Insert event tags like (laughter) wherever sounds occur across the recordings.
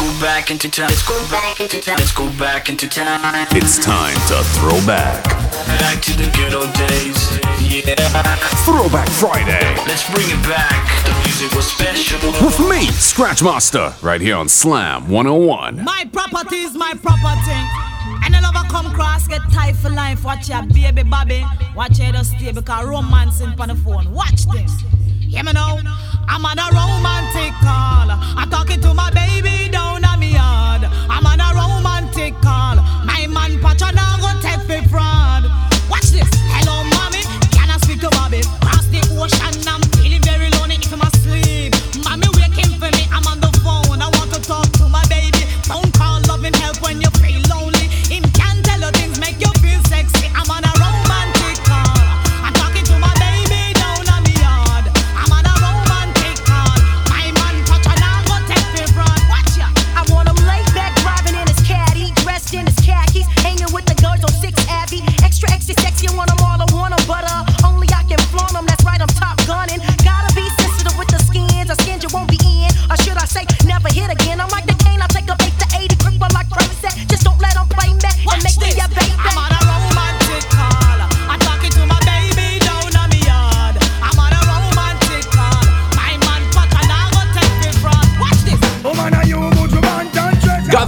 go back into time. Let's go back into time. Let's go back into time. It's time to throw back. Back to the good old days. Yeah. Throwback Friday. Let's bring it back. The music was special. With me, Scratchmaster, right here on Slam 101. My property is my property. And the lover come cross, get tight for life. Watch your baby Bobby. Watch her just stay because romance in on the phone. Watch this. Hear me now. I'm on a romantic call. I'm talking to my baby down on me yard. I'm on a romantic call. My man Pacha now go take me fraud. Watch this. Hello, mommy. Can I speak to Bobby? Cross the ocean. I'm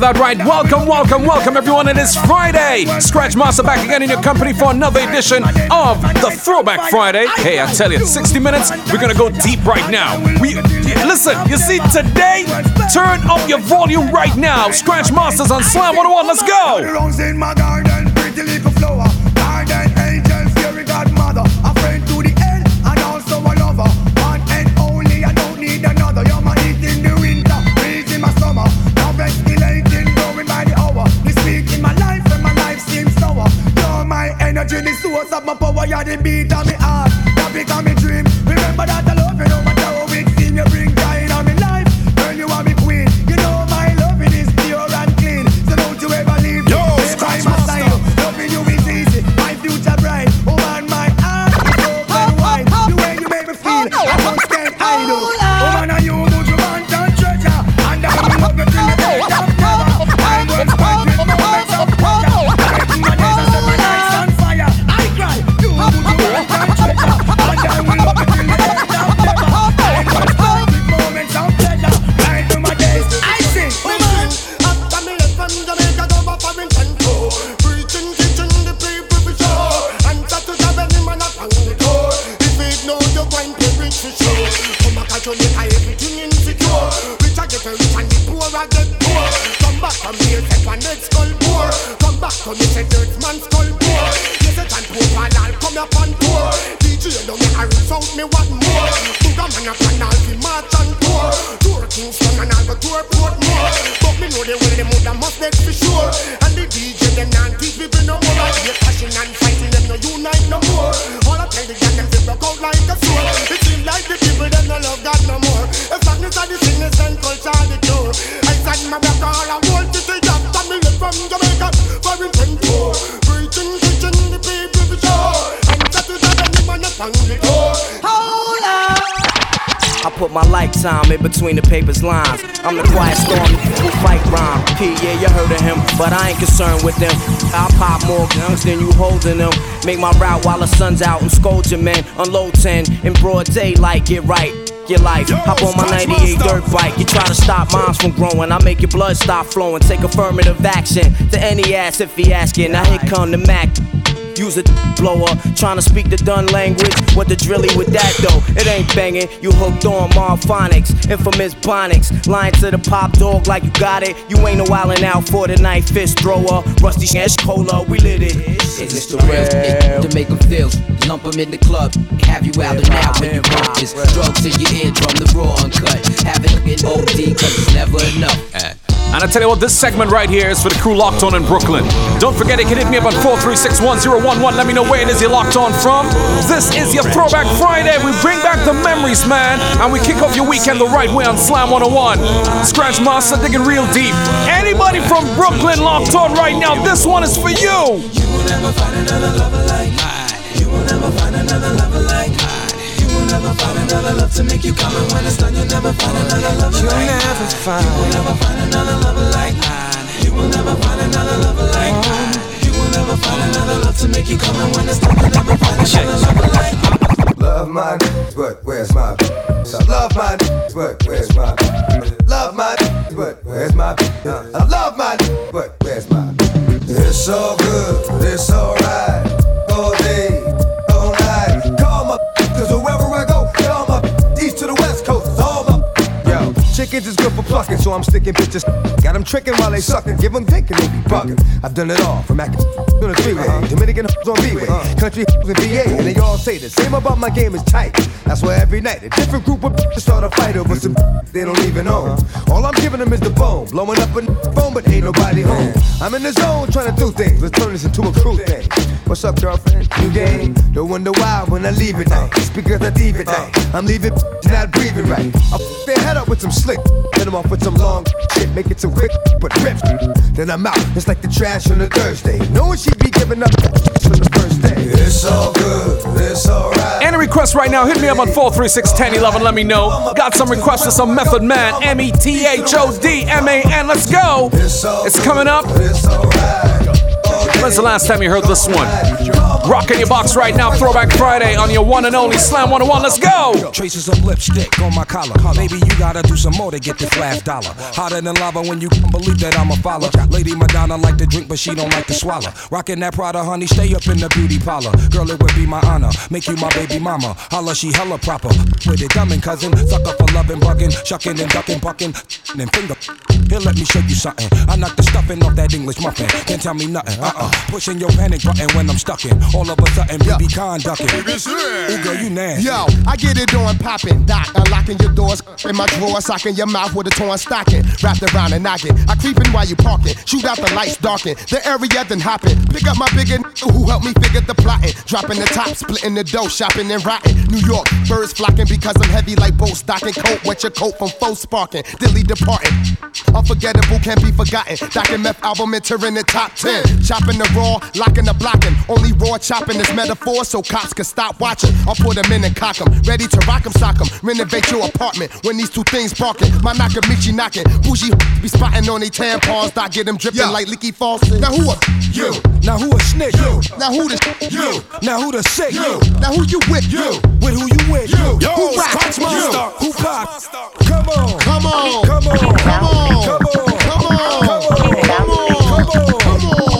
that right. Welcome, welcome, welcome, everyone. It is Friday. Scratch Master back again in your company for another edition of the Throwback Friday. Hey, I tell you, 60 minutes, we're gonna go deep right now. We listen, you see, today, turn up your volume right now. Scratch Masters on Slam 101. Let's go. P, yeah, you heard of him, but I ain't concerned with them. I'll pop more guns than you holding them. Make my route while the sun's out and scold your man. Unload 10 in broad daylight, get right. Your life, hop on my 98 dirt bike. You try to stop moms from growing, I make your blood stop flowing. Take affirmative action to any ass if he asking. Now here come the Mac. Use a blower, trying to speak the done language. What the drilly with that though? It ain't banging. You hooked on Marphonics, infamous Bonics. Lying to the pop dog like you got it. You ain't no wildin' out for the night. Fist thrower, rusty ash cola, we lit it. it. Is this the real shit to make them feel? Lump 'em in the club, have you out and out when you rock this. Drugs to your eardrum, the raw uncut. Have it in OD, cause it's never enough. And I tell you what, this segment right here is for the crew locked on in Brooklyn. Don't forget, you can hit me up on 4361011. Let me know where it is you're locked on from. This is your Throwback Friday. We bring back the memories, man. And we kick off your weekend the right way on Slam 101. Scratch Master digging real deep. Anybody from Brooklyn locked on right now, this one is for you. You will never find another lover like. You will never find another lover like. You will never find another love to make you come and when it's done, you'll never find another lover You'll like never so fine. You will never find another lover like mine. You will never find another lover like oh. mine. You will never find another love to make you come and when it's time. You'll never find another lover like mine. Love my but where's my I love my but where's my Love my but where's my I love my but where's my It's all good, it's alright. Yo, chickens is good for plucking, so I'm sticking bitches. Got them tricking while they sucking, give them dick and they be bugging. I've done it all, from acting on the freeway, uh-huh. Dominican (laughs) on B-way, uh-huh. country (laughs) in VA, and they all say the same about my game is tight. That's why every night a different group of bitches (laughs) start a fight over some they don't even own. Uh-huh. All I'm giving them is the bone, blowing up a phone, but ain't nobody home. I'm in the zone trying to do things, let's turn this into a crew thing. What's up, girlfriend? New game. Mm-hmm. Don't wonder why when I leave it night. It's because I leave it night. I'm leaving not breathing right. I f their head up with some slick, then I'm off with some long shit, make it some quick, but rips. Then I'm out. It's like the trash on a Thursday. Knowing she'd be giving up on the first day. It's all good. It's alright. Any requests right now, hit me up on 436 1011. Let me know. Got some requests for some Method Man. M E T H O D M A N. Let's go. It's coming up. It's alright. When's the last time you heard this one? Rocking your box right now, Throwback Friday on your one and only Slam 101. Let's go. Traces of lipstick on my collar. Maybe you gotta do some more to get this last dollar. Hotter than lava when you can believe that I'm a follower. Lady Madonna like to drink, but she don't like to swallow. Rocking that Prada, honey, stay up in the beauty parlor. Girl, it would be my honor. Make you my baby mama. Holla, she hella proper. With it, dumb cousin. Suck up for loving, bugging, shucking and ducking, bucking, and finger. Here, let me show you something. I knock the stuffing off that English muffin. Can't tell me nothing. Uh uh. Pushing your panic button when I'm stuck in. All of a sudden, BB conducting. Ooh, girl, you nasty. Yo, I get it on popping, doc, unlocking your doors in my drawer, socking your mouth with a torn stocking, wrapped around and knocking. I creeping while you parking, shoot out the lights, darken the area, then hopping. Pick up my bigger n- who helped me figure the plotting, dropping the top, splitting the dough, shopping and rotting. New York, birds flocking because I'm heavy like boat stocking. Coat, wet your coat from foe sparking, dilly departing. Unforgettable can't be forgotten. Doc and meth album entering the top 10. Chopping the raw, locking the blocking. Only raw chopping is metaphor so cops can stop watching. I'll put them in and cock 'em. Ready to rock 'em, sock 'em. Renovate your apartment when these two things barking. My Nakamichi knocking. Bougie be spotting on they tampons. Dot get them dripping like leaky faucet. Now who are you? Now who a snitch? You. Now who the you? Now who the sick? You. Now who you with? You. With who you with? You. Yo, Who rock? Scotch You. Monster. Who pop? Come on. Come on. Come on. Come on. Come on. Come on. Come on. Come on. Come on. Come on.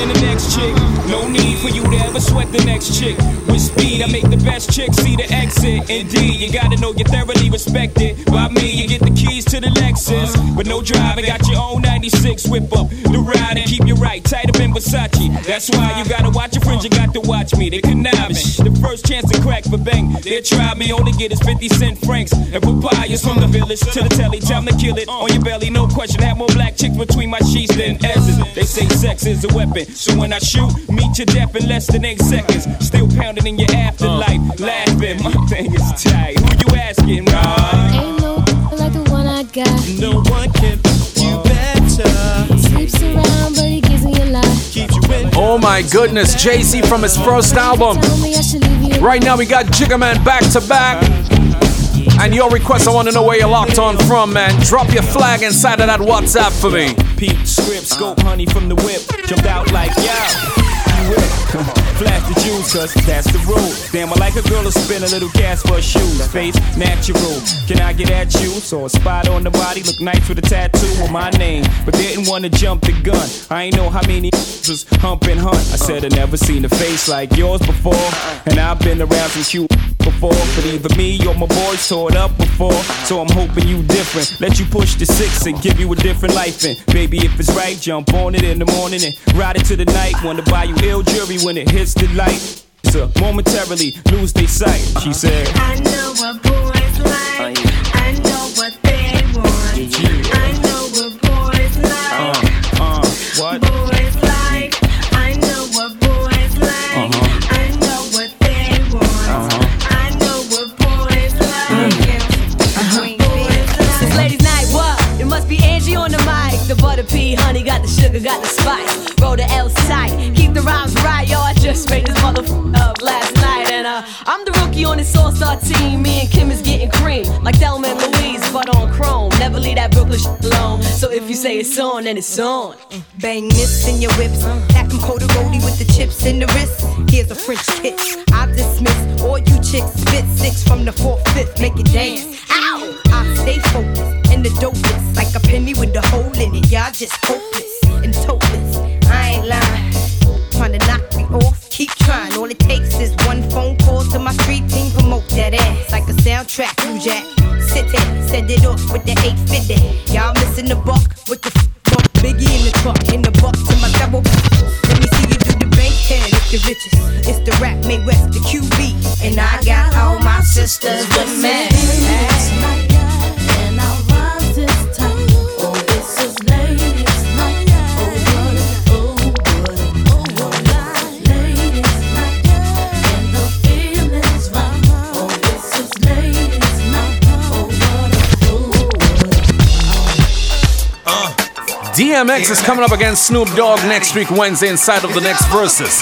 Than the next chick. No need for you to ever sweat the next chick. With speed, I make the best chick see the exit. Indeed, you gotta know you're thoroughly respected. By me, you get the keys to the Lexus. But no driving, got your own 96 whip up. The ride and keep you right, tight up in Versace. That's why you gotta watch your friends, you got to watch me. They conniving. The first chance to crack for bang. They try me, only get is 50 cent francs. And papayas from the village to the telly, time to kill it. On your belly, no question. Have more black chicks between my sheets than S's. They say sex is a weapon. So when I shoot, meet your death in less than eight seconds. Still pounding in your afterlife, uh. laughing. My thing is tight. Who you asking, right? Ain't no like the one I got. No one can do better. Sleeps around, but he gives me a lot. Keeps you in. Oh my goodness, Jay-Z from his first album. Tell me I should leave you. Right now we got Jigga Man back to back. And your request, I want to know where you're locked on from, man. Drop your flag inside of that WhatsApp for me. Peep, script, scope, honey from the whip. Jumped out like, yeah. You whip. Flash the juice, cause that's the rule. Damn, I like a girl to spend a little gas for her shoes. Face natural. Can I get at you? So a spot on the body look nice with a tattoo of my name. But didn't wanna jump the gun. I ain't know how many was hump and hunt. I said I never seen a face like yours before. And I've been around since cute before. But either me or my boys tore it up before. So I'm hoping you different. Let you push the six and give you a different life. And baby, if it's right, jump on it in the morning and ride it to the night. Wanna buy you ill jewelry when it hits the light. So momentarily lose their sight. She said, I know what boys L tight, keep the rhymes right, yo. I just uh, I'm the rookie on this all-star team. Me and Kim is getting cream, like Thelma and Louise, but on chrome. Never leave that Brooklyn shit alone. So if you say it's on, then it's on. Bang this in your whips. Pack them cold roadie with the chips in the wrist. Here's a French kiss. I dismiss all you chicks. Spit six from the fourth, fifth. Make it dance. Ow! I stay focused and the dopest. Like a penny with a hole in it. Y'all just hopeless and topless. I ain't lying. Trying to knock. Keep trying. All it takes is one phone call to my street team. Promote that ass like a soundtrack. New Jack. Sit there. Send it off with the 850. Y'all missing the buck with the buck. Biggie in the truck. In the buck to my double. Let me see you do the bank head if the richest. It's the rap made west, the QB. And I got all my sisters with me. DMX is coming up against Snoop Dogg next week, Wednesday, inside of the next verses.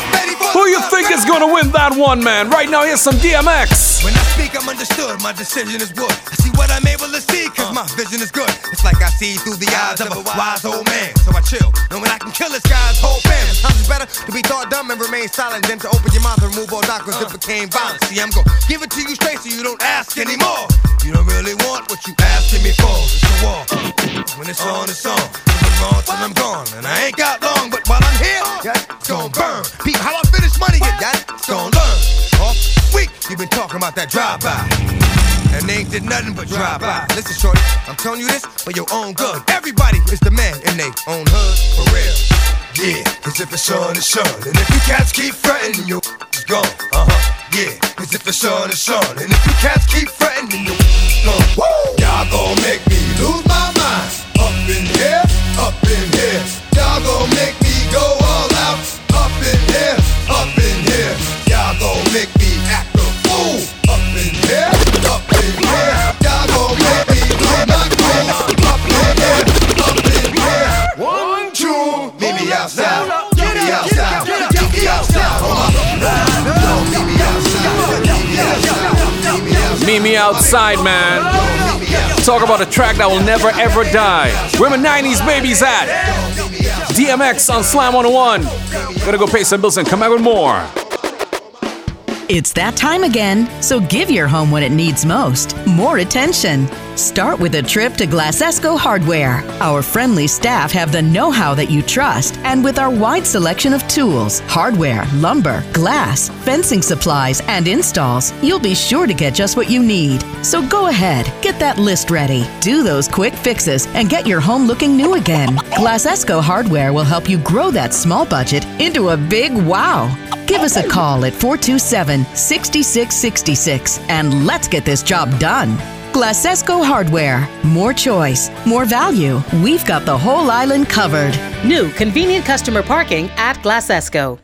Who you think is gonna win that one, man? Right now, here's some DMX. When I speak, I'm understood. My decision is good. I see what I'm able to see, cause my vision is good. It's like I see through the eyes of a wise old man. So I chill, knowing I can kill this guy's whole family. Sometimes it's better to be thought dumb and remain silent than to open your mouth and remove all doctrines that became violent. See, I'm gonna give it to you straight so you don't ask anymore. You don't really want what you asking me for. It's a war. When it's on, it's on. Gone, till I'm gone. And I ain't got long, but while I'm here, yeah, it's gonna burn. People, how I finish money get that? It's gonna learn. Off week, you've been talking about that drive-by. And they ain't did nothing but drive by. Listen, shorty, I'm telling you this for your own good. Everybody is the man in their own hood, for real. Yeah, cause if it's on, it's on. And if you cats keep fretting, your is gone. Uh huh. Yeah, cause if it's on, it's on. And if you cats keep fretting, then your is gone. Woo! Y'all gon' make me lose my mind. Up in here, up in here. Y'all gon' make me go Meet me outside, man. Talk about a track that will never ever die. Where my 90s babies at? DMX on Slam 101. Gotta go pay some bills and come back with more. It's that time again, so give your home what it needs most more attention. Start with a trip to Glassesco Hardware. Our friendly staff have the know how that you trust, and with our wide selection of tools, hardware, lumber, glass, fencing supplies, and installs, you'll be sure to get just what you need. So go ahead, get that list ready, do those quick fixes, and get your home looking new again. Glassesco Hardware will help you grow that small budget into a big wow. Give us a call at 427 6666 and let's get this job done. Glasesco Hardware. More choice, more value. We've got the whole island covered. New convenient customer parking at Glasesco.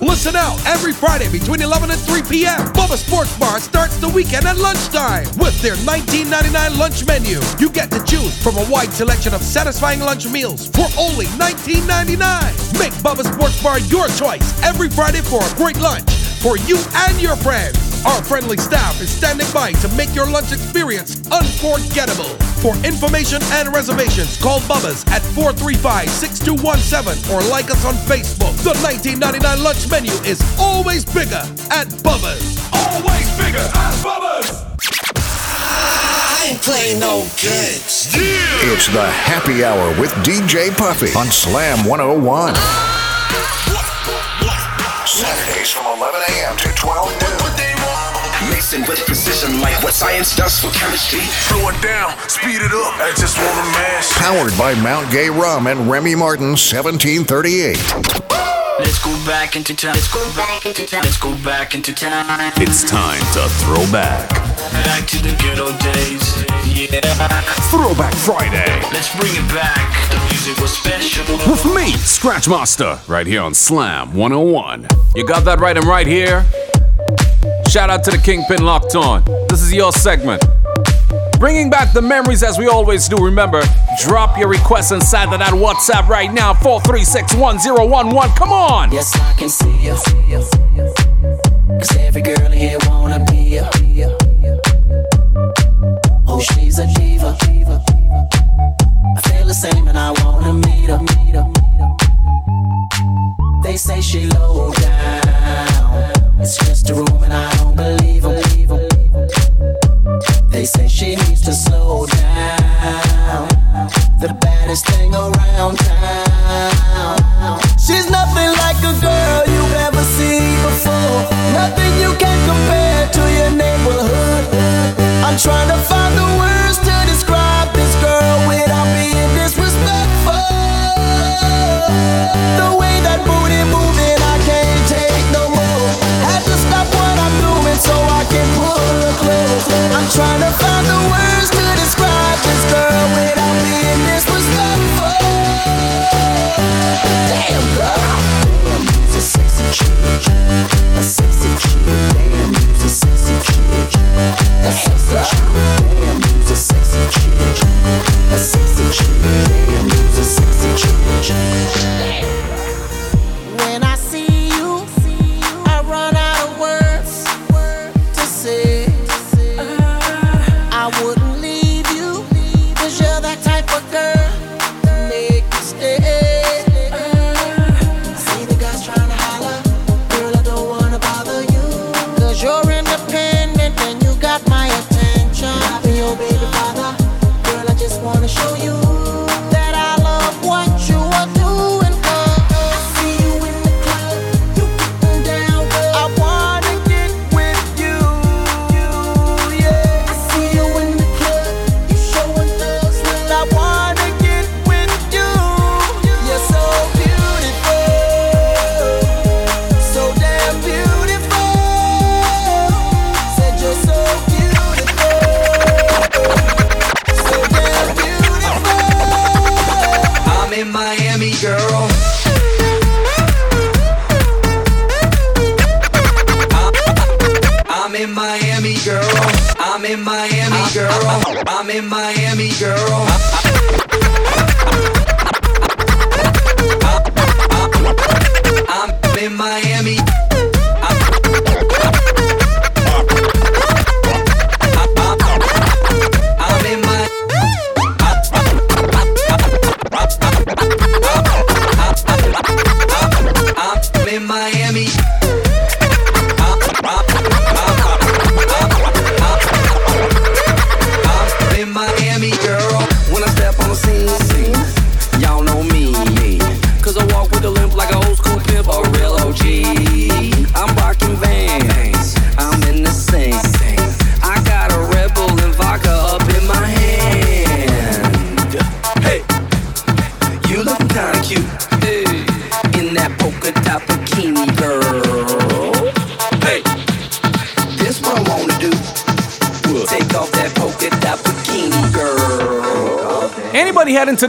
Listen out every Friday between 11 and 3 p.m. Bubba Sports Bar starts the weekend at lunchtime with their 19.99 lunch menu. You get to choose from a wide selection of satisfying lunch meals for only 19.99. Make Bubba Sports Bar your choice every Friday for a great lunch for you and your friends. Our friendly staff is standing by to make your lunch experience unforgettable. For information and reservations, call Bubba's at 435-6217 or like us on Facebook. The 1999 lunch menu is always bigger at Bubba's. Always bigger at Bubba's. I ain't playing no games. It's the happy hour with DJ Puffy on Slam 101. Ah! Saturdays from 11 a.m. to 12 noon. Mixing with precision like what science does for chemistry. Slow it down, speed it up. I just want to mash. Powered by Mount Gay Rum and Remy Martin 1738. Let's go back into time. Let's go back into time. Let's go back into time. It's time to throw back. Back to the good old days. Yeah. Throwback Friday. Let's bring it back. The music was special. With me, Scratch Master, right here on Slam 101. You got that right and right here. Shout out to the Kingpin Locked On. This is your segment. Bringing back the memories as we always do. Remember, drop your requests inside of that WhatsApp right now 4361011. Come on. Yes, I can see you. Cause every girl here wanna be a.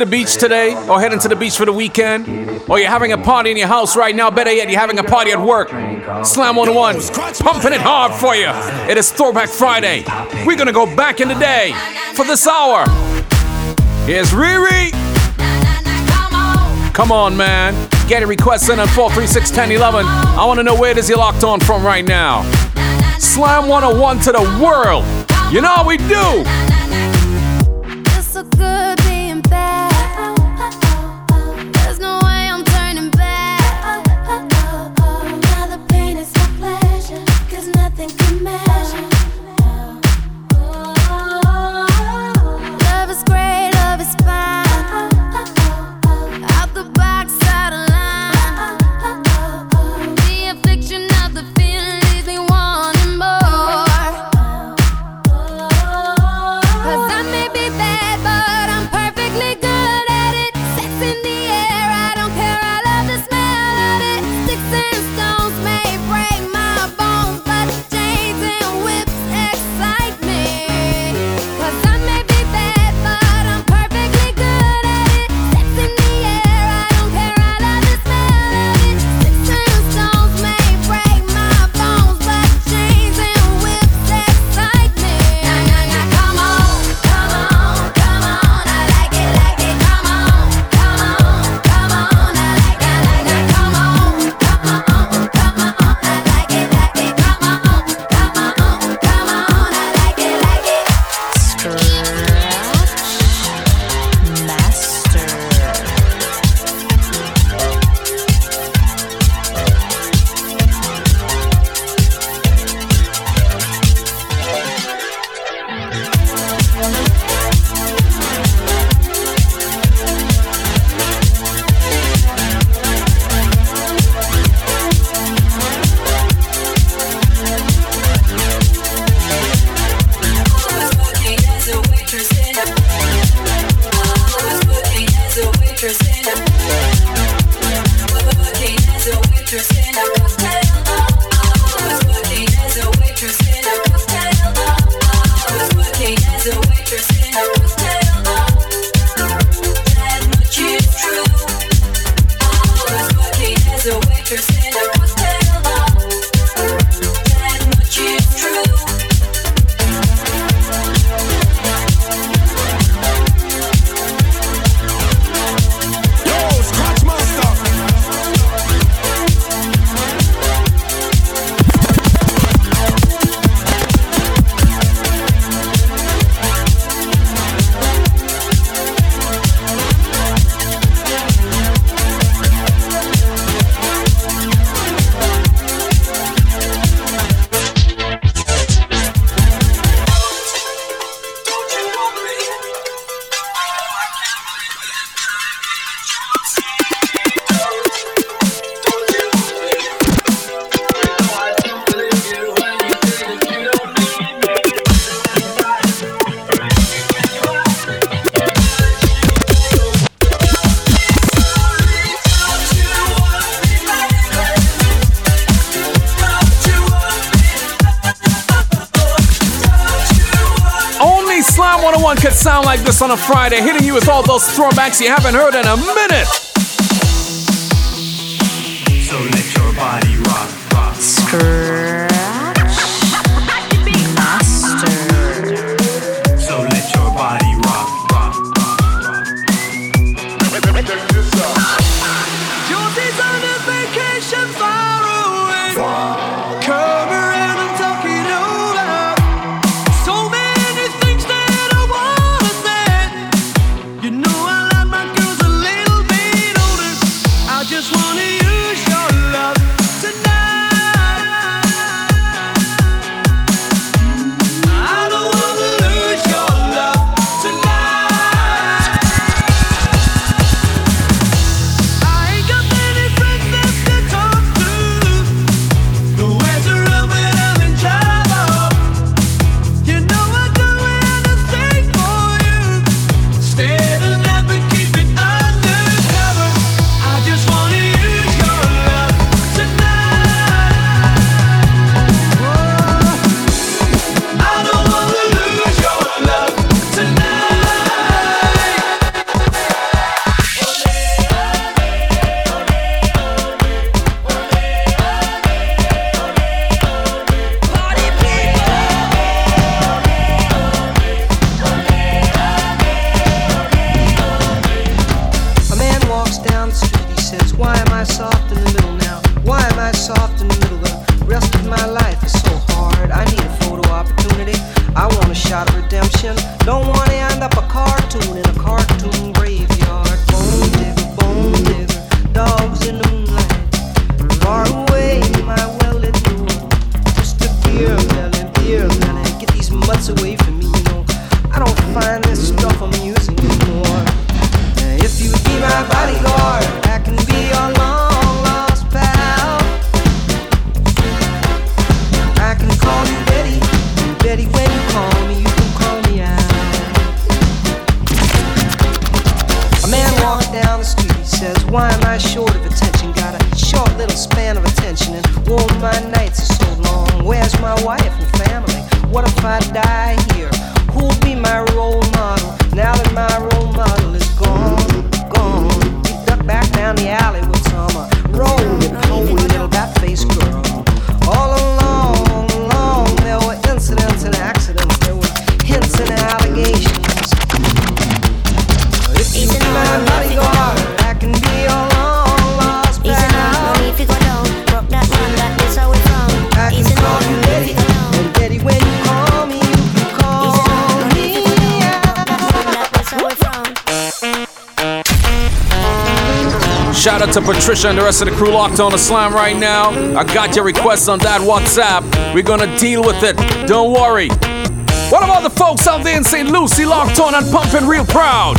beach today or heading to the beach for the weekend or you're having a party in your house right now, better yet, you're having a party at work, Slam 101, pumping it hard for you. It is Throwback Friday. We're gonna go back in the day for this hour. Here's Riri. Come on, man. Get a request in on 436 1011. I wanna know where does he locked on from right now. Slam 101 to the world. You know how we do. on a Friday, hitting you with all those throwbacks you haven't heard in a minute. What if I die here? Who'll be my role model now that my role Shout out to Patricia and the rest of the crew locked on the slam right now. I got your requests on that WhatsApp. We're gonna deal with it. Don't worry. What about the folks out there in St. Lucy locked on and pumping real proud?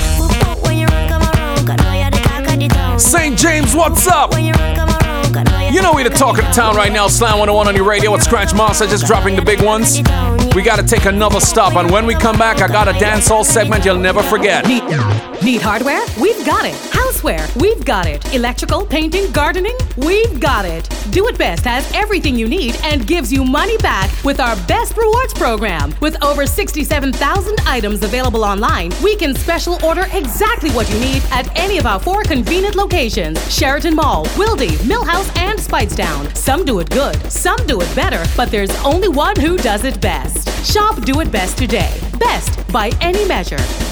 St. James, what's up? You know we the talk of the town right now. Slam 101 on your radio with Scratch Master just dropping the big ones. We gotta take another stop, and when we come back, I got a dancehall segment you'll never forget. Need, need hardware? We've got it. We've got it. Electrical, painting, gardening? We've got it. Do It Best has everything you need and gives you money back with our best rewards program. With over 67,000 items available online, we can special order exactly what you need at any of our four convenient locations Sheraton Mall, Wildey, Millhouse, and Speightstown. Some do it good, some do it better, but there's only one who does it best. Shop Do It Best today. Best by any measure.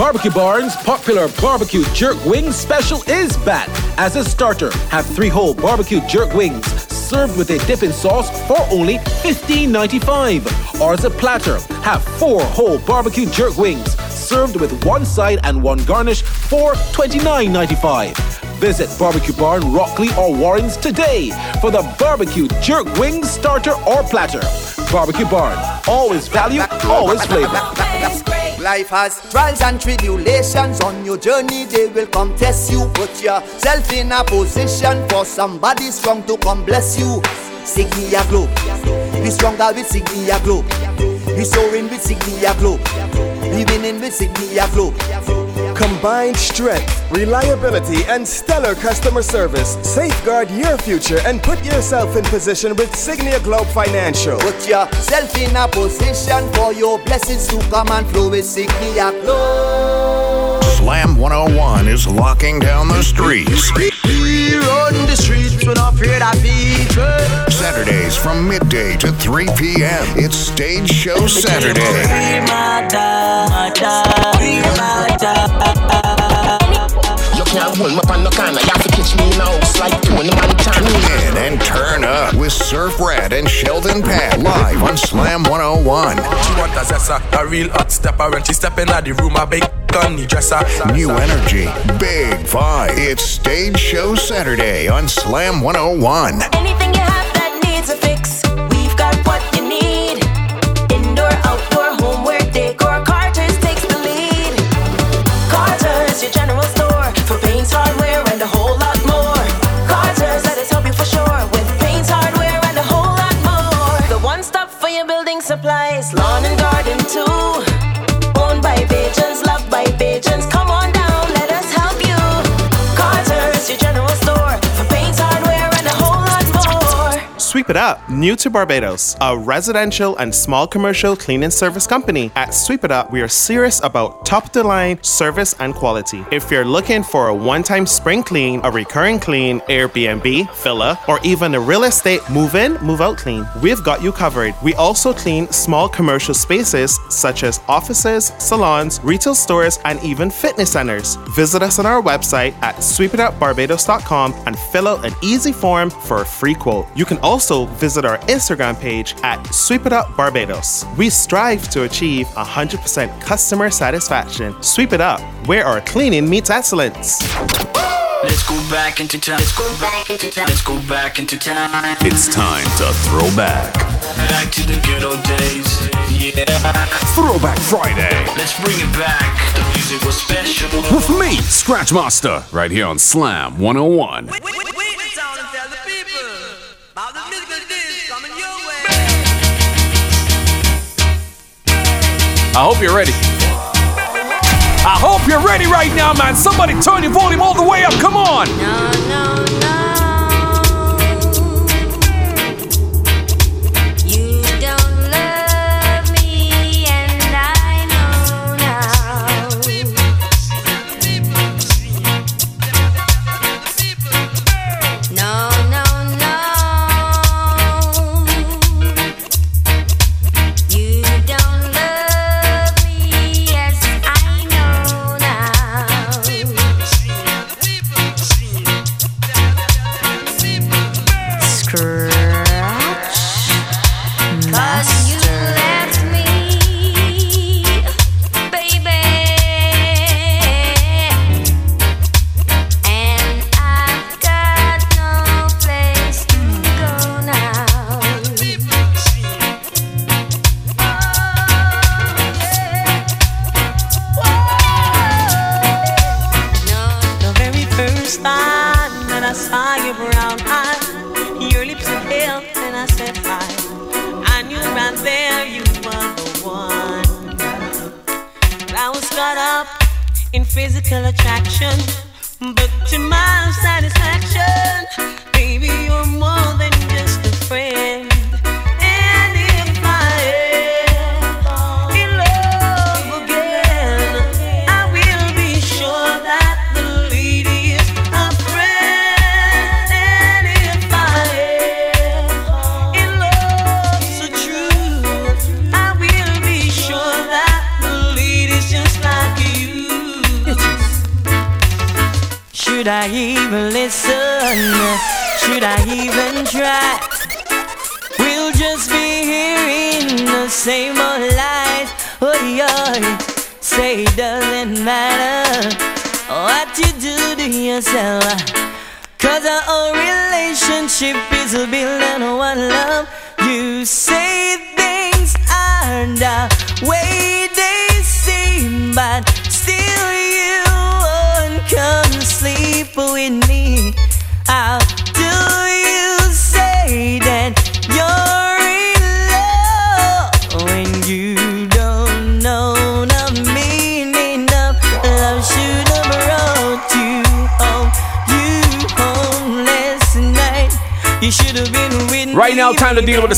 Barbecue Barn's popular barbecue jerk wing special is back. As a starter, have three whole barbecue jerk wings served with a dipping sauce for only $15.95. Or as a platter, have four whole barbecue jerk wings served with one side and one garnish for $29.95. Visit Barbecue Barn, Rockley, or Warrens today for the barbecue jerk wing starter or platter. Barbecue Barn, always value, always flavor. Life has trials and tribulations on your journey. They will come test you. Put yourself in a position for somebody strong to come bless you. Signia Globe. Be stronger with Signia Globe. Be soaring with Signia Globe. Be winning with Signia Globe. Combined strength, reliability, and stellar customer service safeguard your future and put yourself in position with Signia Globe Financial. Put yourself in a position for your blessings to come and flow with Signia Globe. Slam 101 is locking down the streets. We run the streets, we're not afraid of people. Saturdays from midday to 3 p.m. It's Stage Show Saturday. You can't hold me on no corner, you have to catch me now. It's like Tony Montana. Tune in and turn up with Surf Rat and Sheldon Pat live on Slam 101. She want a zessa, a real hot stepper. When she step in the room, a big gunny dresser. New energy, big vibe. It's Stage Show Saturday on Slam 101. Anything It Up, new to Barbados, a residential and small commercial cleaning service company. At Sweep It Up, we are serious about top of the line service and quality. If you're looking for a one time spring clean, a recurring clean, Airbnb, villa, or even a real estate move in, move out clean, we've got you covered. We also clean small commercial spaces such as offices, salons, retail stores, and even fitness centers. Visit us on our website at sweepitupbarbados.com and fill out an easy form for a free quote. You can also visit our Instagram page at Sweep It Up Barbados. We strive to achieve 100% customer satisfaction. Sweep It Up, where our cleaning meets excellence. Let's go back into time. Let's go back into time. Let's go back into time. It's time to throw back. Back to the good old days. Yeah. Throwback Friday. Let's bring it back. The music was special. With me, Scratchmaster, right here on Slam 101. I hope you're ready. I hope you're ready right now, man. Somebody turn your volume all the way up. Come on. You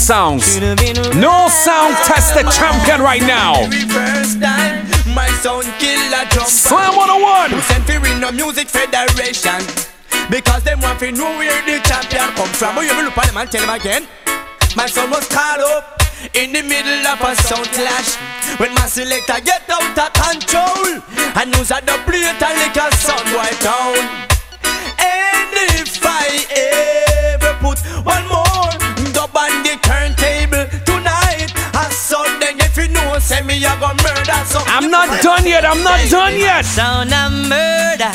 sounds. No sound test the champion right now. My sound killer jump. Slam 101. Who sent for in the Music Federation? Because them want to know where the champion come from. But you will look at them and tell them again. My son was caught up in the middle of a sound clash. When my selector get out of control, and news at the plate and lick a sound wipe down. And if I ever put one more dub on the turntable tonight, I saw then if you know, say me I gonna murder some. I'm not done yet. I'm not done yet. Sound of murder.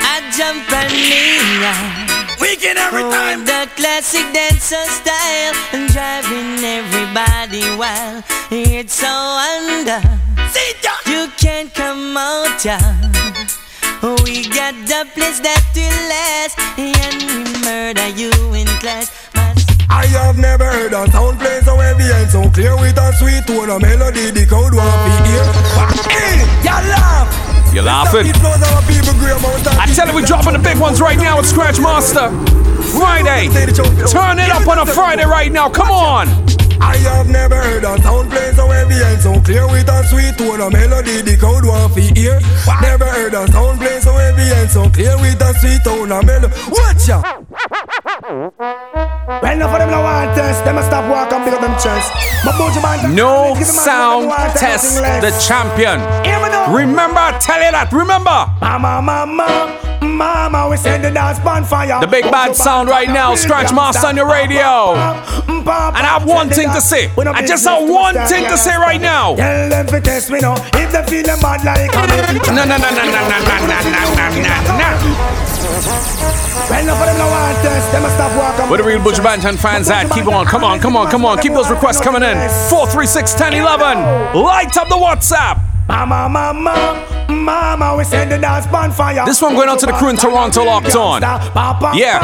I jump and kneel. Weekend every time. The classic dancer style and driving everybody wild. It's so wonder. You can't come out, yeah. We got the place that will last, and we murder you in class. I have never heard a sound play so heavy and so clear with a sweet tone of melody. The crowd want to hear. Hey, y'all laugh. You laughing? I tell you, we're dropping the big ones right now with Scratch Master. Friday. Turn it up on a Friday right now. Come on. I have never heard a sound play so heavy and so clear with a sweet tone of melody. The crowd want to hear. Never heard a sound play so heavy and so clear with a sweet tone of melody. Watch ya. Well, enough of them no want test. Them stop work and pick up them chest. No sound test the champion. Remember, tell you that. Remember. Mama, mama mama, we send the dance bonfire. The big bad sound right now, Scratch Master on your radio. And I have one thing to say. I just have one thing to say right now. Tell them to test me now. If they feel them bad like me. No, no, no, no, no, no, no, no, no, no, no, no. Well, enough of them no want test. Them a stop walk. Where the real Buju Banton fans at? Keep on, come on, come on, come on. Keep those requests coming in. 436 1011. Light up the WhatsApp. Mama, mama, mama, we send the dance bonfire. This one going out to the crew in Toronto locked on. Yeah.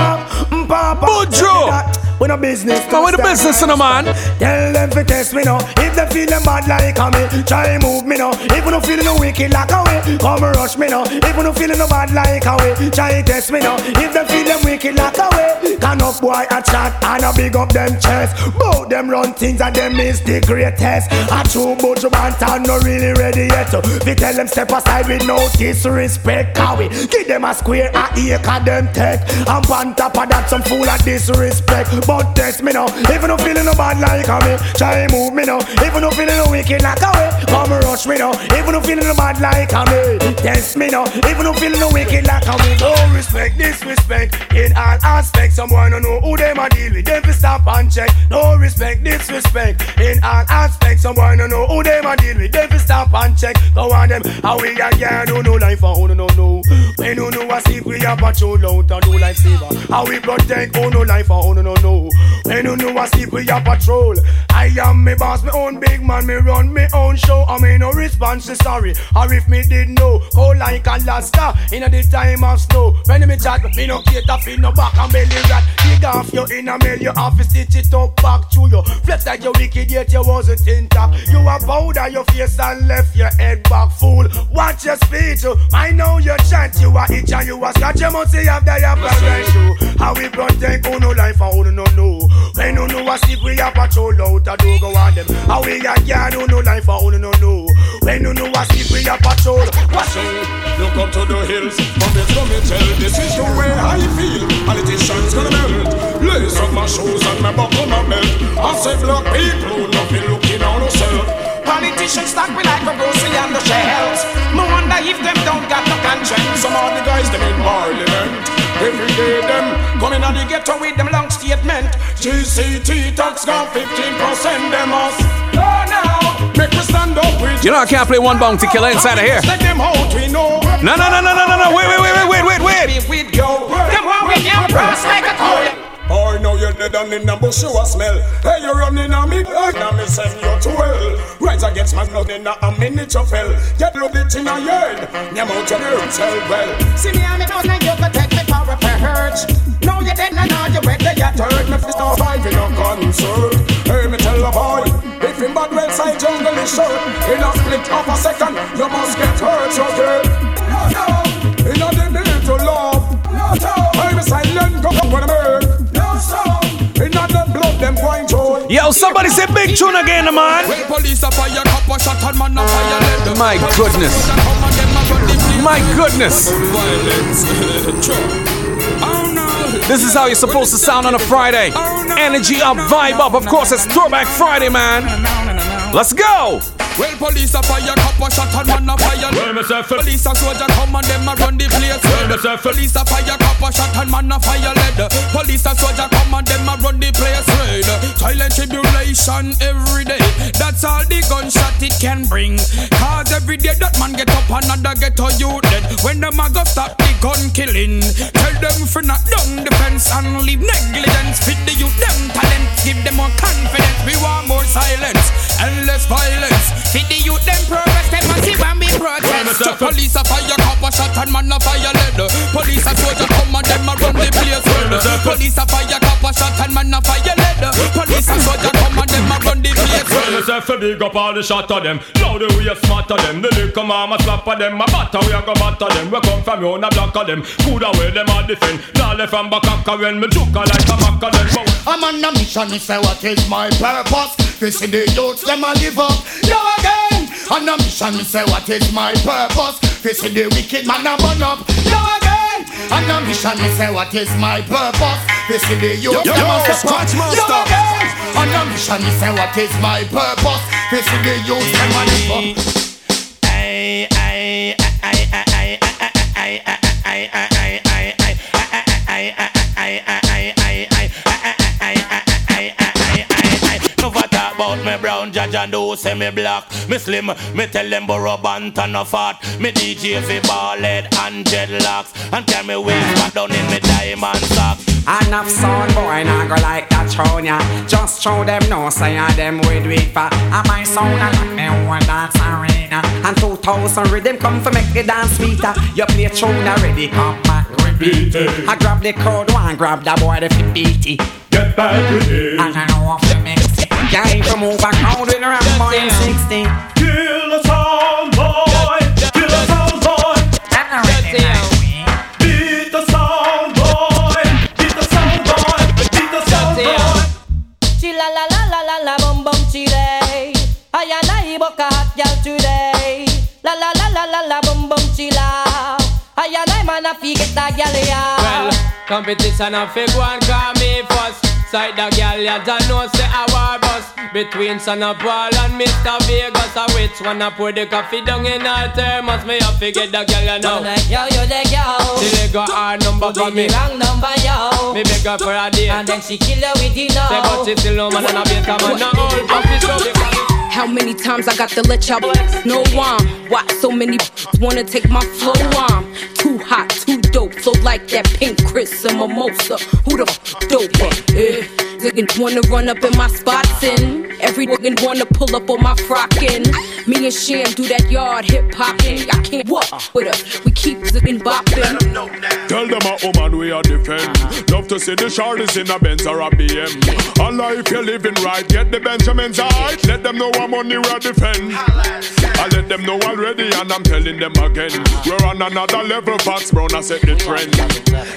Buju. We no business. Man, we the business in a man. Tell them to test me now. If they feeling bad like me, try move me now. If you no feeling no wicked like a way, come rush me now. If you no feeling no bad like a way, try test me now. If they feeling wicked like a way, can up boy a chat and a big up them chest. Both them run things and them is the greatest. A true Buju Banton no really ready yet. We tell them step aside with no disrespect. Can we give them a square a acre them take. And on top of that some fool of disrespect. But test me now. If you no feeling no bad like a me, try move me now. If you no feeling no wicked like a way, come rush me now. If you no feeling no bad like a me, test me now. If you no feeling no wicked like a me, no respect, disrespect in all aspects. Someone no know who them a deal with. Them fi stop and check. No respect, disrespect in all aspects. Someone no know who them a deal with. Them fi stop and check. Go on them. How we a girl do no life for who no know. When you know a sleep, we a patrol out and do life saver. How we protect who no life for who no know. When you know a sleep, we a patrol I am me boss, me own big man, me run me own show. I mean no response sorry. Or if me did know, cold like Alaska in the time of snow. When me chat, me no cater for no back and belly rat. Dig off your inner mail, your office stitch it up back to you. Flex like you wicked yet you wasn't intact. You a powder your face and left your head back, fool. Watch your speech. I know you chant, you a itch and you a scratch. You must see have the apparent How we protect who no life and who no know. When know a stick we a patrol out a do go on them. How we a yard who no life and who no know. When you know a stick we a patrol. Watch out. Look up to the hills, from this come and tell This is the way I feel, politicians gonna melt Lace up my shoes and my buckle my belt I say black people, not be looking on yourself Politicians talk me like a grocery on the shelves. No wonder if them don't got no conscience. Some of the guys them in parliament Every day them coming on the ghetto with them long statement GCT tax gone 15% them us No, no, make me stand up with You know I can't play one bounty killer inside of here. Let them out we know No, no, no, no, no, no, no. Wait, wait, wait, wait, wait, wait, wait. with yo Them want we young brass like a toy I know you're dead and in the bush you a smell. Hey you running on me now me send you to hell. Rise against my blood in a you fell. Get load it in a yard. Name out your earth tell well. See me and me know now you can take me for a purge. Now you dead and now you read the you Third me fist no five in a concert. Hey me tell a boy If him bad well side jungle is short. In a split of a second You must get hurt so good In a the minute to love. Hey me silent go up make a the blood them going Yo, somebody say big tune again, man. When police a fire cup a shot and man a fire lead My goodness. My goodness. This is how you're supposed to sound on a Friday. Energy up, vibe up. Of course, it's Throwback Friday, man. Let's go. Well, police a fire cup a shot and man a fire. Well, myself, Police and soldier come and them a run the place. Well, myself, Police a fire cup a shot and man a fire lead Police and soldier come and them a run the place red. Silent tribulation every day. That's all the gunshot it can bring. Cause every day that man get up another get a youth dead. When them a go stop the gun killing Tell them for not down the fence and leave negligence. Feed the youth them talent Give them more confidence. We want more silence, endless violence. See the youth them progress, them massive and protest Police a fire cup a shot and man a fire lead Police a soldier come and them a run the place red Police a fire cup a shot and man a fire lead Police a soldier come and them a run the place Well, red myself, a big up all the shot of them. Now the way you smarter them. The liquor mama slap of them. A batter we a go batter them. We come from you on a block of them. Good away them all defend. Now left from back up when me juke like a mac of them. I'm on a mission, me say what is my purpose To see the youths, them a live up Yo again On a mission, me say what is my purpose To see the wicked man a burn up Yo again On a mission, me say what is my purpose To see the youths, Yo, them yo, a step up Scratch Yo Master. again On a mission, me say what is my purpose To see the youths, them a live up Ay, ay, ay, ay, ay, ay, ay, ay, ay, ay, ay, ay, about me brown judge and do say me black. Me slim, me tell them borrow band and no fat. Me DJ fi ball head and dreadlocks. And tell me waist back down in me diamond sock. Enough sound boy not go like that throne ya Just show them no say I them with weak for And my sound a like me own dance arena. And 2000 rhythm come for make the dance sweeter. You play tune already come back repeat it. I grab the crowd one grab the boy the fit beat it Get back with it. And I know if you mix it Guy from over town doing around boy in 60. Kill a town boy, kill a sound boy. That's not right there. Oh. La la la la la la bum bum chile. I and I boka hot girl today. La la la la la la bum bum chila. I and I man a fi get a gal ya. Well, competition a fi go and call me first. Side the girl ya don't know say a war bus. Between Son of Paul and Mr. Vegas A which one a pour the coffee down in her thermos Me a fi get the girl ya know. Like yo, yo, the girl. The leg got hard number for me the wrong number, yo. Me beg her for a date. And then she kill her with the no. Say but she still no man and a better man. No old puppy so because How many times I got to let y'all know I'm? Why so many wanna take my flow? I'm too hot, too dope, so like that pink Chris and mimosa Who the f dope? Eh, nigga wanna run up in my spots and every nigga wanna pull up on my frockin'. Me and Cham do that yard hip hopping. I can't walk with us. We keep ziggin' bopping. Tell them a woman we are defend. Love to see the shorties in a Benz or a BM. Allah, if you're living right, get the Benjamins right. Let them know I'm money we are defend. I let them know already, and I'm telling them again. We're on another level, Fox Brown, I set the trend.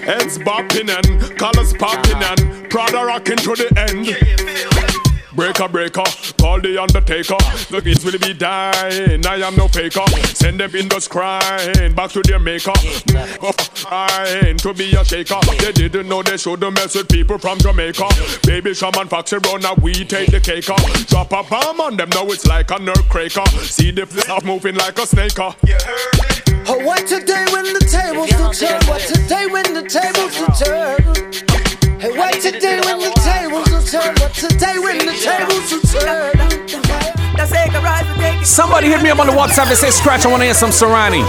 Heads bopping and colors popping and Prada rocking to the end. Breaker, breaker, call the undertaker. The kids will be dying, I am no faker. Send them in the crying, back to their maker. Oh, crying to be a shaker. They didn't know they shouldn't mess with people from Jamaica. Baby Shaman Foxy run, now we take the cake. Drop a bomb on them, now it's like a nerve cracker. See the flip moving like a snake. Oh, what today when the tables will turn? What today when the tables will turn? Hey, wait today when the tables will turn. But today when the tables will turn. Somebody hit me up on the WhatsApp and say, Scratch, I want to hear some Serani.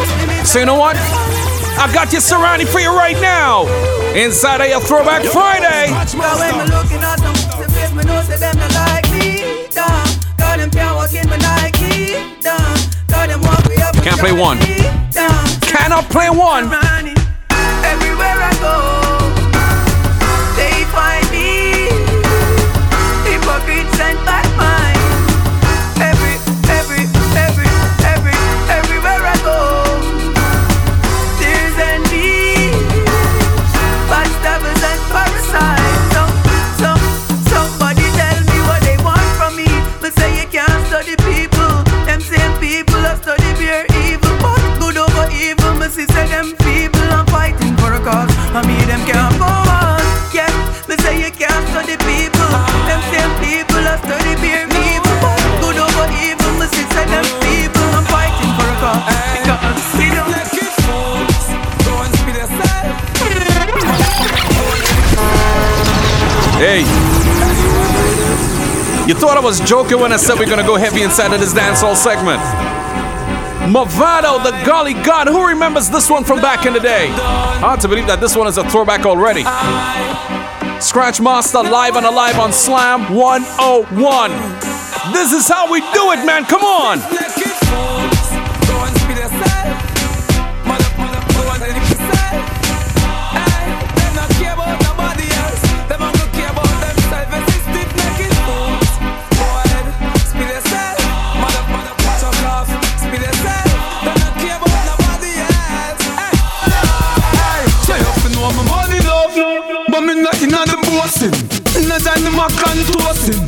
So you know what? I got your Serani for you right now. Inside of your Throwback Friday. Now when me looking at them, the face me know say them not like me. Down, got them can't walk in my Nike. Down, got them walk me up. Can't play one. Cannot play one. Everywhere I go, Hey. You thought I was joking when I said we're gonna go heavy inside of this dancehall segment. Movado, the Gully God. Who remembers this one from back in the day? Hard to believe that this one is a throwback already. Scratch Master live and alive on Slam 101. This is how we do it, man. Come on. Bossing Not in the mac and toasting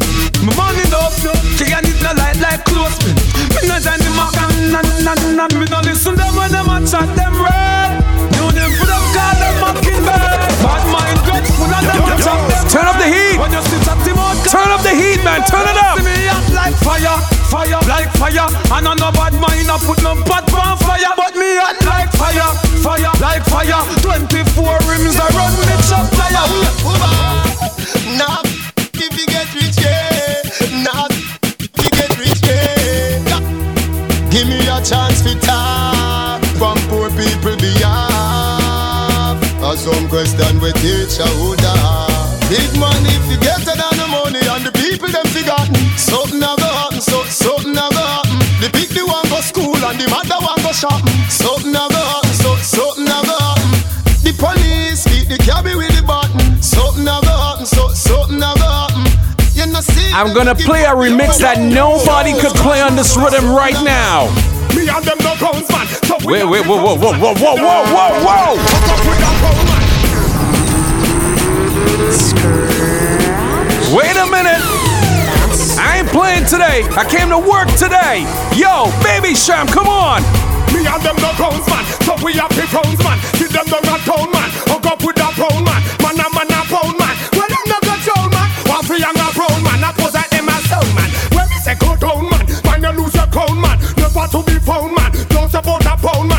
My money love She and it not like like clothespin Me not in the mac and and and and Me not listen them when them a chat them red Know them for them call them mockingbird Bad mind grateful and them chat them Turn up the heat. When you sit at the mouth Turn up the heat, man. Turn it up. See me hot like fire, fire, like fire. And I no bad mind, I put no pot on fire. But me hot like fire, fire, like fire. 24 rims, I some question we teach. Big man, if you get it on the money and the people them forgotten, something to happen, so something to happen. The big the one go school and the mother one go shopping. Something to happen, so something to happen. The police beat the cabby with the button. Something to happen, so something to happen. You know see. I'm gonna play a remix that nobody could play on this rhythm right now. Me and them no man. So Wait, wait, whoa, whoa, whoa, whoa, whoa, whoa, whoa, whoa! Wait a minute! I ain't playing today. I came to work today. Yo, baby Cham, come on! Me and them no grounds, man. So we have the crowns, man. Give them the rat town, man. Hook up with that brown man. Man a man a pound, man. Well, them no go down, man. One free and a brown man. I pose like them a sound, man. When we say go down, man. Man, you lose your crown, man. Never to be found, man. Don't support a pound, man.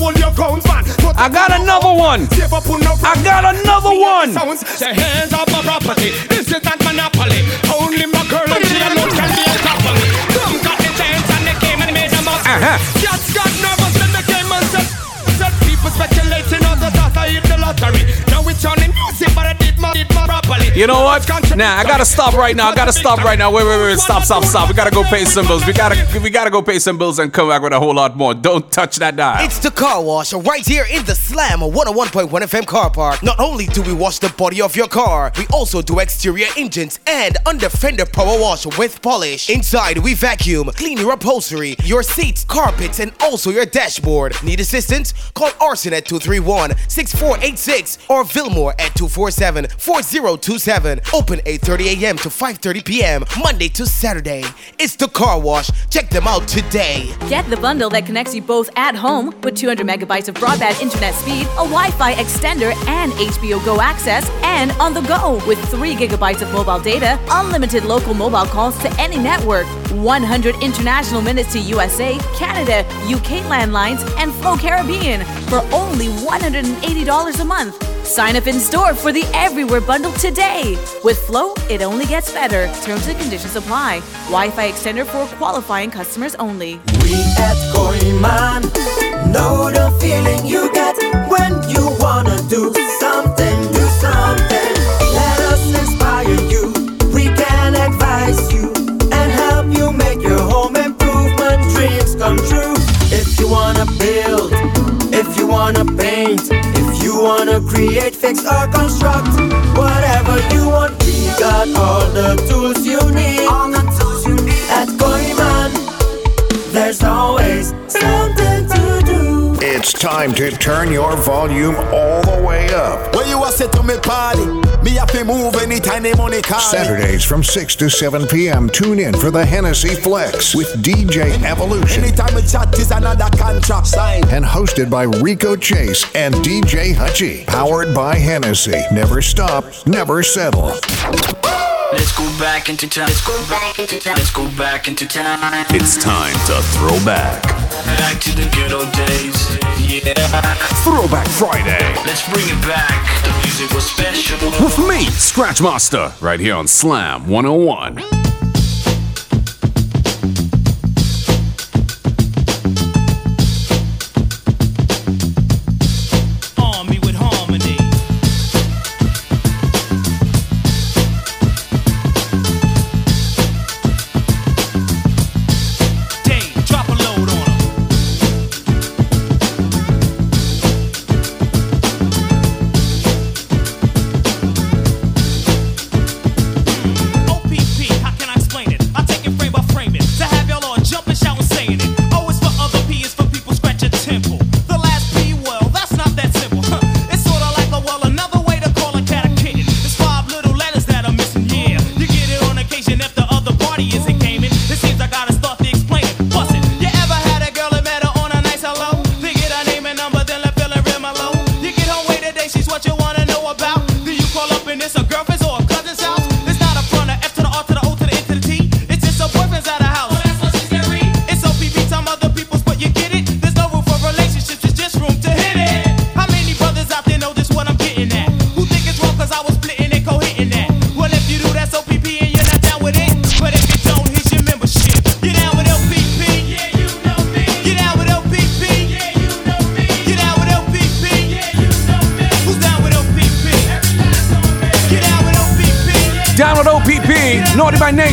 Let a hold your grounds, man. But I got another one. Save up on no I got another one. sounds. Say hands off my property. This is not monopoly. Only my girl and she alone can be a couple. Some got the chance and they came and made a mess. Uh-huh. Just got nervous when they came and said, said people speculating on the thought I hit the lottery. Now it's turning I did my properly. You know what? Nah, I gotta stop right now. I gotta stop right now. Wait, wait, wait. Stop, stop, stop. We gotta go pay some bills. We gotta, we gotta go pay some bills and come back with a whole lot more. Don't touch that dial. It's the car wash right here in the Slam 101.1 FM car park. Not only do we wash the body of your car, we also do exterior engines and under fender power wash with polish. Inside, we vacuum, clean your upholstery, your seats, carpets, and also your dashboard. Need assistance? Call Arson at 231 6486 or Vilmore at 247 4027. Open 8:30 a.m. to 5:30 p.m. Monday to Saturday. It's the car wash. Check them out today. Get the bundle that connects you both at home with 200 megabytes of broadband internet speed, a Wi Fi extender, and HBO Go access, and on the go with 3 gigabytes of mobile data, unlimited local mobile calls to any network, 100 international minutes to USA, Canada, UK landlines, and Flow Caribbean for only $180 a month. Sign up in store for the Everywhere bundle today. With Flow, it only gets better. Terms and conditions apply. Wi Fi extender for qualifying customers only. We at Goiman know the feeling you get when you wanna do something, do something. Let us inspire you. We can advise you and help you make your home improvement dreams come true. If you wanna build, if you wanna paint, you wanna create, fix or construct, whatever you want, we got all the tools you need. All the tools you need at Goiman. There's always something to do. It's time to turn your volume all the way up. When you a say to me party, me have to move anytime the money call. Saturdays from 6 to 7 p.m. Tune in for the Hennessy Flex with DJ Evolution. Anytime we chat is another contract sign. And hosted by Rico Chase and DJ Hutchie. Powered by Hennessy. Never stop, never settle. Let's go back into time. Let's go back into time. Let's go back into time. It's time to throw back. Back to the good old days. Yeah. Throwback Friday. Let's bring it back. The music was special. With me, Scratch Master, right here on Slam 101.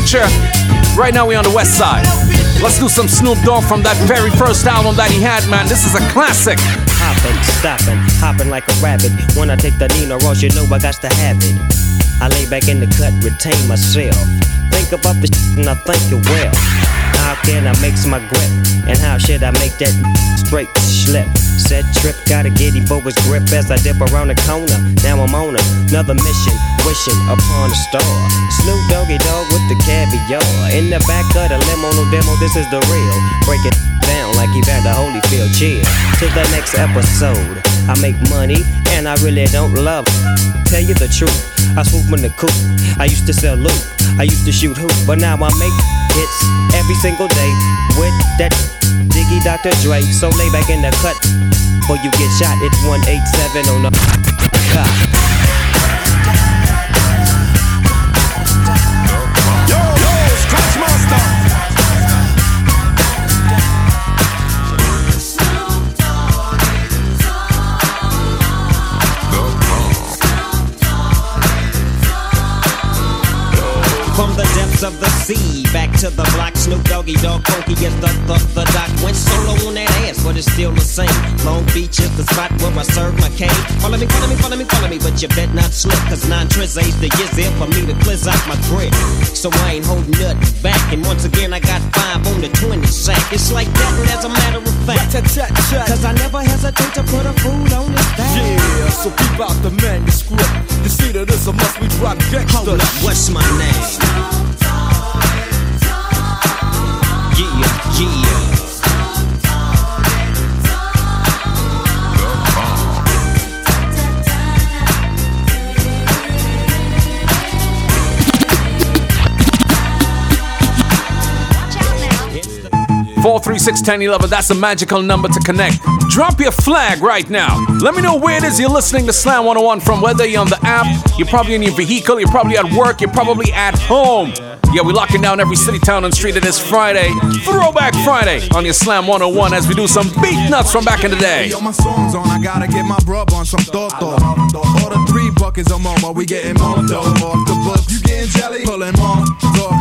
Nature. Right now we on the west side. Let's do some Snoop Dogg from that very first album that he had, man. This is a classic. Hopping, stopping, hopping like a rabbit. When I take the Nina Ross, you know I got to have it. I lay back in the cut, retain myself. Think about the shit and I think it well. How can I mix my grip? And how should I make that straight slip? Said trip, gotta get him for his grip as I dip around the corner. Now I'm on another mission, wishing upon a star. Snoop Doggy Dogg with the caviar. In the back of the limo, no demo, this is the real. Break it down like the Holyfield. Cheers to the next episode. I make money and I really don't love. Tell you the truth, I swoop in the coop. I used to sell loot, I used to shoot hoop, but now I make hits every single day with that Diggy Dr. Dre. So lay back in the cut, or you get shot. It's 187 on the cop. From the depths of the sea, back to the block. Snoop Doggy Dogg Funky is the the the doc. Went solo on that ass, but it's still the same. Long Beach is the spot where I serve my cane. Follow me, follow me, follow me, follow me, but you bet not slip. Cause nine tris ain't the years there for me to cleanse out my grip. So I ain't holding nothing back. And once again, I got five on the 20 sack. It's like that, but as a matter of fact. Cause I never hesitate to put a fool on his back. Yeah, so keep out the manuscript. You see that this a must we drop gangsta. Hold up, what's my name? Yeah, yeah. Four three six ten eleven. That's a magical number to connect. Drop your flag right now. Let me know where it is you're listening to Slam 101 from. Whether you're on the app, you're probably in your vehicle, you're probably at work, you're probably at home. Yeah, we're locking down every city, town, and street of this Friday. Throwback Friday on your Slam 101 as we do some Beatnuts from back in the day. Yo, my song's on, I gotta get my brub on some thought thought. Order three buckets of more, we getting more dough off the book. You getting jelly? Pulling off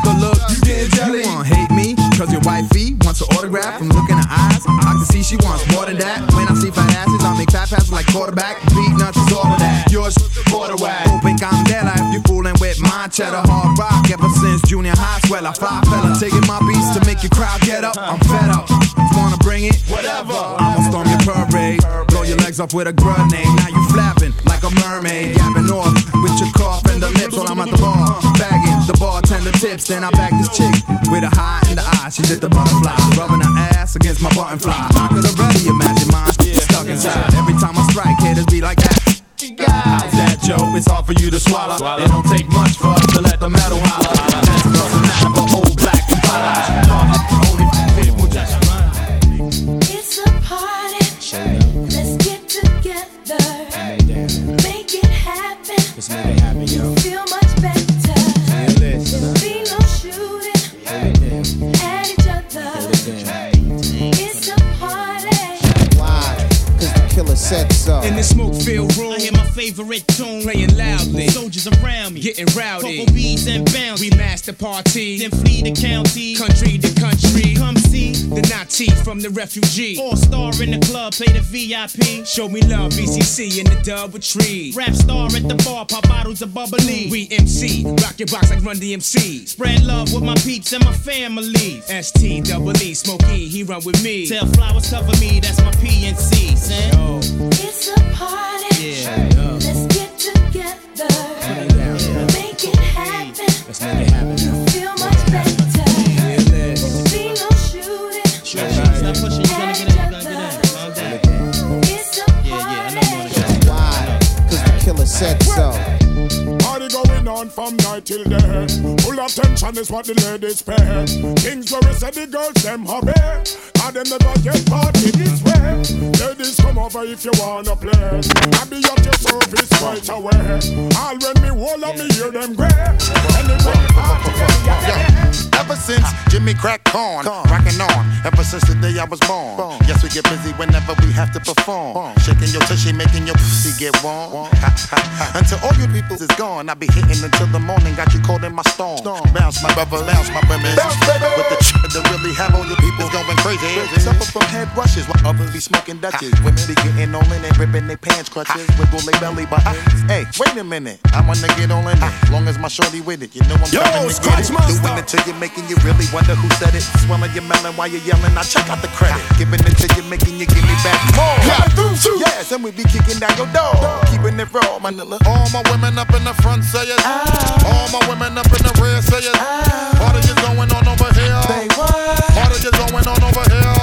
the look. You getting jelly? You wanna hate me? Cause your wifey wants an autograph from looking her eyes. I can see she wants more than that. When I see fat asses, I make fat passes like quarterback. Beatnuts is all of that. Yours, quarter whack. Hoping I'm dead if you fooling with my cheddar hard rock. Ever since junior high, swell, I fly fella. Taking my beats to make your crowd get up. I'm fed up. Wanna bring it? Whatever. I'ma storm your parade. Blow your legs off with a grenade. Now you flapping like a mermaid. Yapping off with your cough and the lips while I'm at the bar. Bagging the bartender tips. Then I bag this chick with a high in the eye. She did the butterfly. Rubbing her ass against my button fly. I could already imagine mine stuck inside. Every time I strike, haters be like ah, that. How's that, Joe? It's hard for you to swallow. It don't take much for us to let the metal holler. That's but old black and Let's make it happen, yo. Feel much better. Feel this. Be no shooting at each other. Killer said so. In the smoke filled room, I hear my favorite tune playing loudly. Soldiers around me, getting rowdy. Cocoa bees and bounce. We master party, then flee the county, country to country. Come see the Nazi from the refugee. All star in the club, play the VIP. Show me love, BCC in the double tree. Rap star at the bar, pop bottles of bubbly. We MC, rock your box like Run DMC. Spread love with my peeps and my family. ST double E, Smokey, he run with me. Tell flowers cover me, that's my PNC. Son. It's a party. Yeah. Let's get together. Make it happen. Let's make it happen. Feel much better. Be no shooting. Stop pushing, you're gonna get it, you're gonna get it. Calm down. It's a Yeah, yeah, I know you wanna get. Why? Cause the killer said so. Party going on from night till day. Full attention is what the ladies pay. Kings where we say the girls them hobby. And them never get party this way. Ladies come over if you wanna play. I be at your service right away. All when me hold up me hear them gray. Anyway, party, yeah, yeah. Ever since Jimmy cracked corn, rocking on. Ever since the day I was born. Yes, we get busy whenever we have to perform. Shaking your tushy, making your pussy get warm. Ha, ha, ha. Until all your people is gone, I be hitting until the morning. Got you caught in my storm. Bounce my brother, bounce my women. With the ch- that really have all your people going crazy. Suffer from head rushes while others be smoking Dutches. Ah. Women be getting all in it, ripping their pants crutches, ah. wiggle their belly buttons. Ah. Hey, wait a minute, I wanna get all in it. Long as my shorty with it, you know I'm Yo, coming to get it. Master. Doing it till you're making you really wonder who said it. Swelling your melon while you're yelling. I check out the credit. Giving it till you're making you give me back more. Yes, and we be kicking down your door. Keeping it raw, Manila. All my women up in the front say it. All my women up in the rear say it. Party is going on over here. Party is going on over here.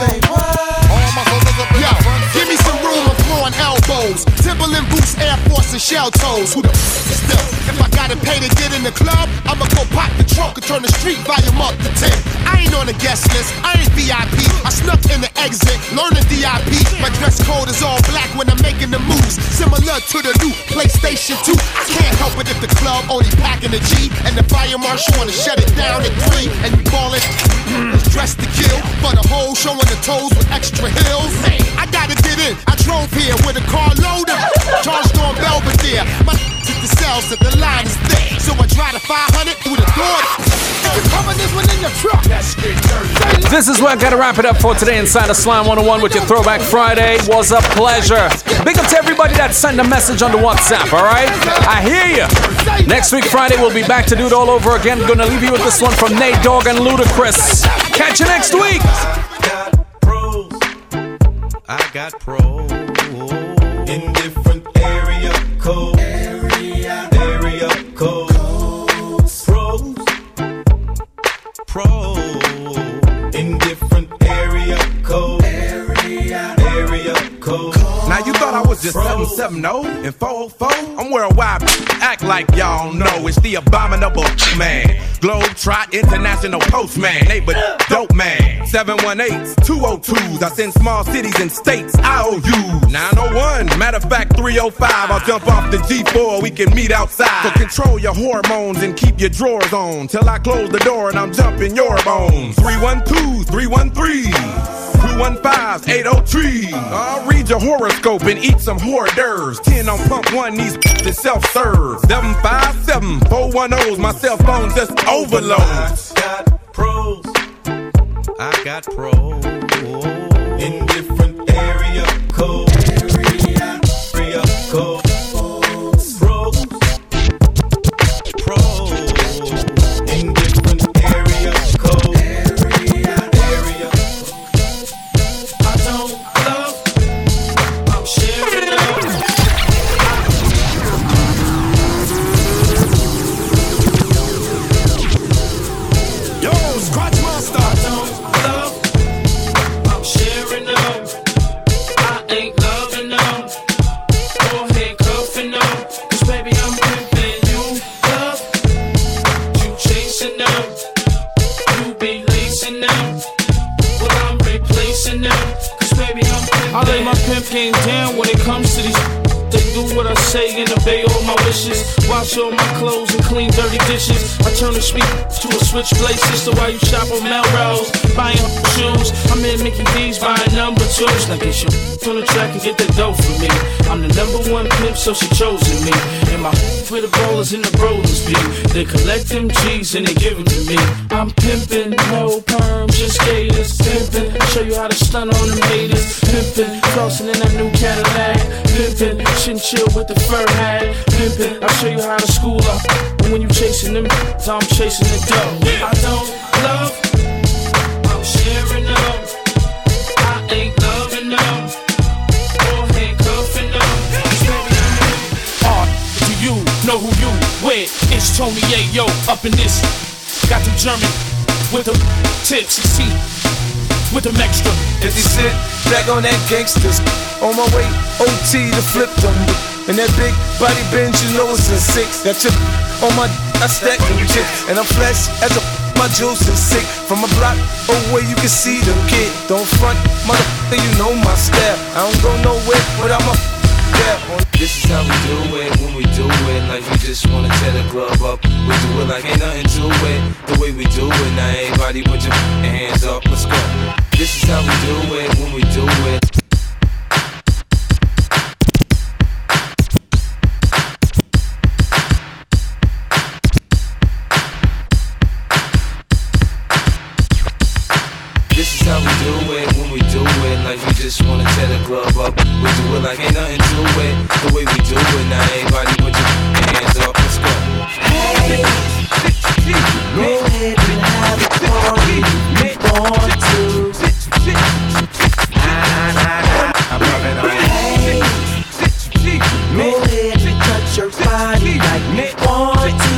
All my soldiers up in Yo, the front give me some room, I'm throwing elbows. Boots, Air Force, and shell toes. Who the f is still? If I gotta pay to get in the club, I'ma go pop the trunk and turn the street volume up to 10. I ain't on the guest list, I ain't VIP. I snuck in the exit, learn the DIP. My dress code is all black when I'm making the moves. Similar to the new PlayStation 2. I can't help it if the club only packing the G. And the fire marshal wanna shut it down at 3. And you ball it, mm, it's dressed to kill. For the whole showing the toes with extra heels. Hey, I gotta get in. I drove here with a car loaded. Charged on Belvedere. My (laughs) took the cells that the line is thick. So I drive the 500 through the door. You coming this one your truck. Let's get dirty. This is where I gotta wrap it up for today inside of Slam 101 with your Throwback Friday. Was a pleasure. Big up to everybody that sent a message on the WhatsApp, alright? I hear you. Next week, Friday, we'll be back to do it all over again. Gonna leave you with this one from Nate Dogg and Ludacris. Catch you next week. I got pros 770 and 404? I'm worldwide. Act like y'all know it's the abominable man. Globe Trot International Postman. Neighbor dope man. 718s, 202s. I send small cities and states IOUs. 901. Matter of fact, 305. I'll jump off the G4. We can meet outside. So control your hormones and keep your drawers on. Till I close the door and I'm jumping your bones. 312, 313. 215 803. I'll read your horoscope and eat some hors d'oeuvres. 10 on pump one, these is self serve. 757 410's my cell phone just overloads. got pros. I got pros in different area codes. Area, area codes. Chasing I'm chasing the dough. I don't love, I'm sharing love. I ain't loving them. Or handcuffing them. 'Cause baby, I'm Uh, do you know who you with? It's Tony Yayo up in this. Got them German with the tips and see with them extra. As he sit back on that gangsters, on my way OT to flip them. And that big body bench, you know it's a six. That chip on my, I stack them chips. And I'm flesh as a, my juice is sick. From a block away, you can see the kid. Don't front, motherfucker, you know my style. I don't go nowhere without my yeah. This is how we do it when we do it. Like we just wanna tear the club up. We do it like ain't nothing to it. The way we do it. Now everybody put your hands up. Let's go. This is how we do it when we do it. Just wanna tear the club up. We do it like ain't nothing to it. The way we do it. Now everybody put your hands up. Let's go. Go ahead and have party if you want to. Nah, nah, nah, I'm loving on Hey, ahead and touch your body like you want to.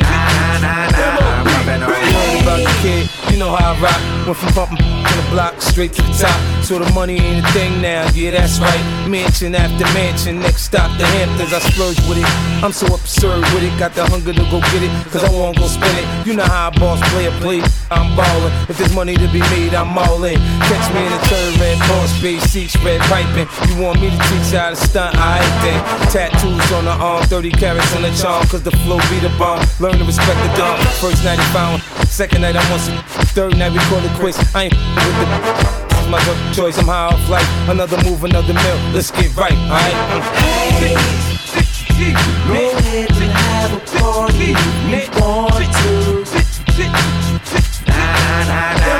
Nah, nah, nah, I'm loving on Worry about the kid, you know how I rock. Went from bumping to the block straight to the top. So the money ain't a thing now, yeah, that's right. Mansion after mansion, next stop the Hamptons. I splurge with it. I'm so absurd with it, got the hunger to go get it, cause I won't go spend it. You know how a boss play a play, I'm ballin'. If there's money to be made, I'm all in. Catch me in the third red boss, space seats, red piping. You want me to teach you how to stunt? I ain't then. Tattoos on the arm, 30 carats on the charm, cause the flow be the bomb. Learn to respect the dog. First night he found, second night I want some. Third night we call it quick. I ain't with the my choice. I'm high off life. Another move, another meal. Let's get right, alright? Have a party. We want to. Nah, nah, nah.